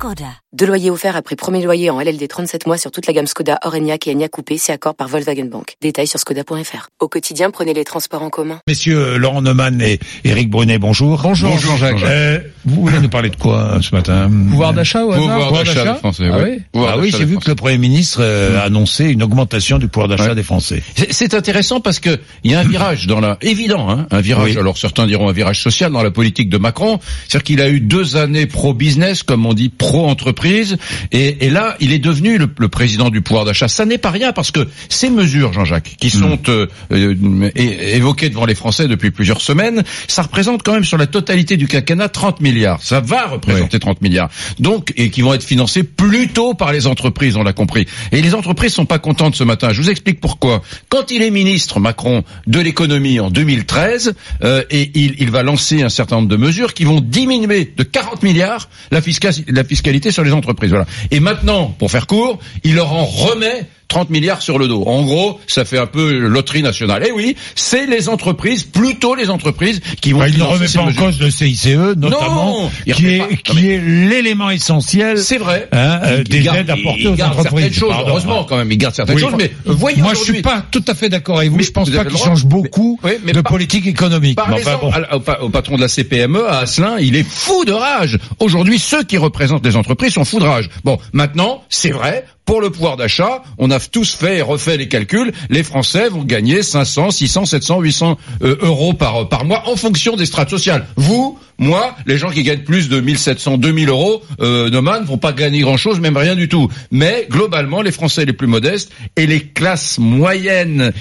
Skoda. Deux loyers offerts après premier loyer en LLD 37 mois sur toute la gamme Skoda, Orenia et Enya Coupé, c'est accord par Volkswagen Bank. Détails sur skoda.fr. Au quotidien, prenez les transports en commun. Messieurs Laurent Neumann et Éric Brunet, bonjour. Bonjour. Bonjour Jacques. Euh, vous voulez nous parler de quoi ce matin? Pouvoir d'achat au hasard? Pouvoir d'achat des Français. Ah oui, Pouvoir ah oui j'ai vu que le Premier ministre euh, a annoncé une augmentation du pouvoir d'achat Ouais. des Français. C'est- C'est intéressant parce que il y a un virage dans la évident, hein, un virage. Oui. Alors certains diront un virage social dans la politique de Macron, c'est-à-dire qu'il a eu deux années pro business, comme on dit pro entreprise, et, et là il est devenu le, le président du pouvoir d'achat. Ça n'est pas rien parce que ces mesures, Jean-Jacques, qui sont euh, euh, é- évoquées devant les Français depuis plusieurs semaines, ça représente quand même sur la totalité du quinquennat 30 milliards. Ça va représenter 30 milliards. Donc et qui vont être financés plutôt par les entreprises, on l'a compris. Et les entreprises sont pas contentes ce matin. Je vous explique pourquoi. Quand il est ministre Macron de l'économie en 2013, euh, et il, il va lancer un certain nombre de mesures qui vont diminuer de 40 milliards la, fisca- la fiscalité sur les entreprises. Voilà. Et maintenant, pour faire court, il leur en remet 30 milliards sur le dos. En gros, ça fait un peu loterie nationale. Et oui, c'est les entreprises, plutôt les entreprises, qui vont Bah, il ne remet pas en mesures. cause le CICE, notamment, Non, qui est, pas. Non, qui mais- est l'élément essentiel C'est vrai. hein, euh, des garde- aides apportées il aux garde entreprises. certaines choses, Pardon, heureusement hein. quand même, il garde certaines Oui. choses, mais voyez Moi, je suis pas tout à fait d'accord avec vous. Mais je pense pas qu'il change beaucoup Mais- oui, mais de par- politique économique. Bon. à- au, pa- au patron de la CPME, à Asselin, il est fou de rage. Aujourd'hui, ceux qui représentent les entreprises sont fous de rage. Bon, maintenant, c'est vrai, pour le pouvoir d'achat, on a tous fait et refait les calculs. Les Français vont gagner 500, 600, 700, 800 euh, euros par, par mois en fonction des strates sociales. Vous, moi, les gens qui gagnent plus de 1700, 2000 euros, euh, Neumann, vont pas gagner grand-chose, même rien du tout. Mais globalement, les Français les plus modestes et les classes moyennes,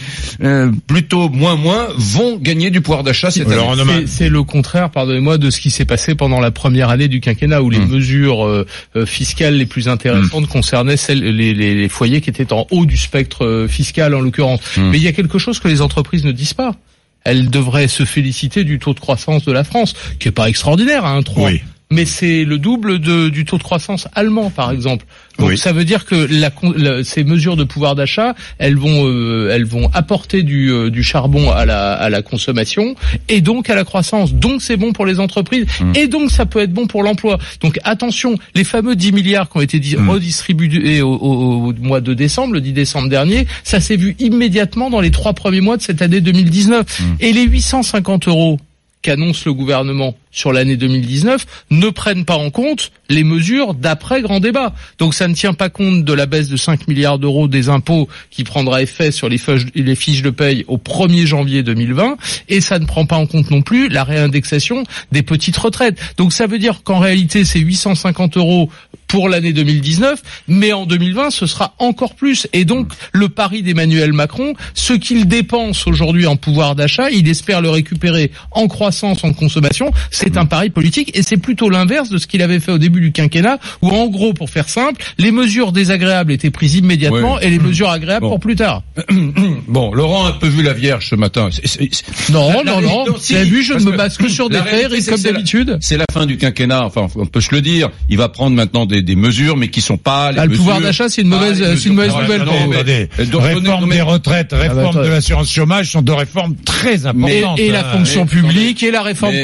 euh, plutôt moins moins, vont gagner du pouvoir d'achat cette année. C'est c'est le contraire, pardonnez-moi, de ce qui s'est passé pendant la première année du quinquennat, où les Mm. mesures euh, euh, fiscales les plus intéressantes concernaient celles, les, les- les foyers qui étaient en haut du spectre euh, fiscal, en l'occurrence. Mm. Mais il y a quelque chose que les entreprises ne disent pas. Elles devraient se féliciter du taux de croissance de la France, qui est pas extraordinaire à 1,3. Oui. Mais c'est le double de, du taux de croissance allemand, par exemple. Donc Oui. ça veut dire que la, con- la- ces mesures de pouvoir d'achat, elles vont, euh, elles vont apporter du, euh, du charbon à la, à la consommation et donc à la croissance. Donc c'est bon pour les entreprises et donc ça peut être bon pour l'emploi. Donc attention, les fameux 10 milliards qui ont été di- redistribués au, au- au mois de décembre, le 10 décembre dernier, ça s'est vu immédiatement dans les trois premiers mois de cette année 2019. Et les 850 euros qu'annonce le gouvernement sur l'année 2019 ne prennent pas en compte les mesures d'après grand débat. Donc ça ne tient pas compte de la baisse de 5 milliards d'euros des impôts qui prendra effet sur les fiches, de paye au 1er janvier 2020 et ça ne prend pas en compte non plus la réindexation des petites retraites. Donc ça veut dire qu'en réalité c'est 850 euros pour l'année 2019, mais en 2020 ce sera encore plus. Et donc le pari d'Emmanuel Macron, ce qu'il dépense aujourd'hui en pouvoir d'achat, il espère le récupérer en croissance, en consommation. C'est un pari politique et c'est plutôt l'inverse de ce qu'il avait fait au début du quinquennat, où en gros, pour faire simple, les mesures désagréables étaient prises immédiatement et les mesures agréables Bon. pour plus tard. Bon, Laurent a un peu vu la Vierge ce matin. Non, La- la- non, non. si, Vous avez vu, je ne me base que sur des faits, c'est comme d'habitude. C'est la fin du quinquennat. Enfin, on peut se le dire. Il va prendre maintenant des, des mesures, mais qui sont pas les Ah, le pouvoir d'achat, c'est une mauvaise- Ah, c'est une mauvaise nouvelle non. Attendez, réforme non, des retraites, réforme attends. de l'assurance chômage sont deux réformes très Et, importantes. et la fonction publique et la réforme mais-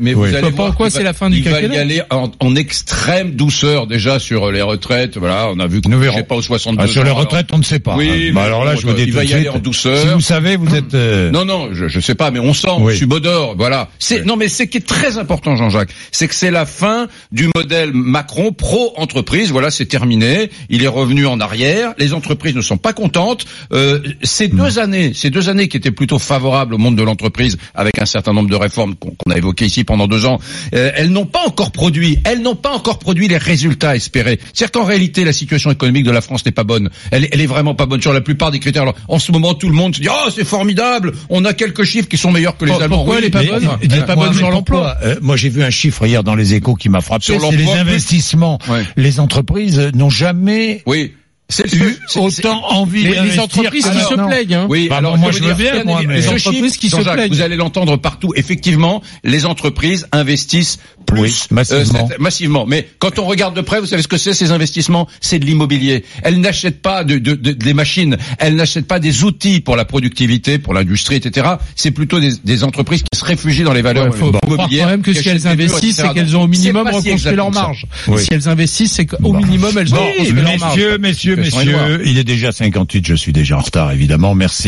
Mais vous Oui. Allez vois pas voir en quoi qu'il c'est va- la fin du il va quinquennat. y aller en, en extrême douceur déjà sur les retraites. Voilà, on a vu que Nous verrons. j'ai pas aux 62 Ah, sur les retraites, on ne sait pas. Oui, hein. Bah, alors là, je vous dis il tout va y aller en douceur. Si vous savez, vous êtes. euh, Non, non, je, je sais pas, mais on sent, Oui. Baudor, voilà. C'est non, mais ce qui est très important, Jean-Jacques, c'est que c'est la fin du modèle Macron pro-entreprise. Voilà, c'est terminé. Il est revenu en arrière. Les entreprises ne sont pas contentes. Euh, ces deux années, ces deux années qui étaient plutôt favorables au monde de l'entreprise, avec un certain nombre de réformes qu'on qu'on a évoquées ici pendant deux ans, euh, elles n'ont pas encore produit. Elles n'ont pas encore produit les résultats espérés. C'est-à-dire qu'en réalité, la situation économique de la France n'est pas bonne. Elle, est- elle est vraiment pas bonne sur la plupart des critères. Alors, en ce moment, tout le monde se dit oh c'est formidable. On a quelques chiffres qui sont meilleurs que les Allemands. pourquoi Oui, elle est pas mais- bonne? Elle est pas bonne sur l'emploi. Euh, moi, j'ai vu un chiffre hier dans les échos qui m'a frappé. Sur les investissements. Ouais. Les entreprises n'ont jamais Oui. C'est autant envie Les, les entreprises qui se plaignent. Hein. Oui, Bah, alors moi, je veux bien, moi, les mais- Les entreprises qui se plaignent. Vous allez l'entendre partout. Effectivement, les entreprises investissent plus Oui, massivement. cette- massivement. Mais quand on regarde de près, vous savez ce que c'est ces investissements? C'est de l'immobilier. Elles n'achètent pas de, de- de- des machines, elles n'achètent pas des outils pour la productivité, pour l'industrie, etc. C'est plutôt des, des entreprises qui se réfugient dans les valeurs faut croire immobilières. quand même que si elles investissent, c'est qu'elles ont au minimum si reconstruit exact leur marge. Oui. Si elles investissent, c'est qu'au minimum elles ont Bon, reconstruit leur marge. messieurs, messieurs, messieurs, il est déjà 58, je suis déjà en retard, évidemment. Merci.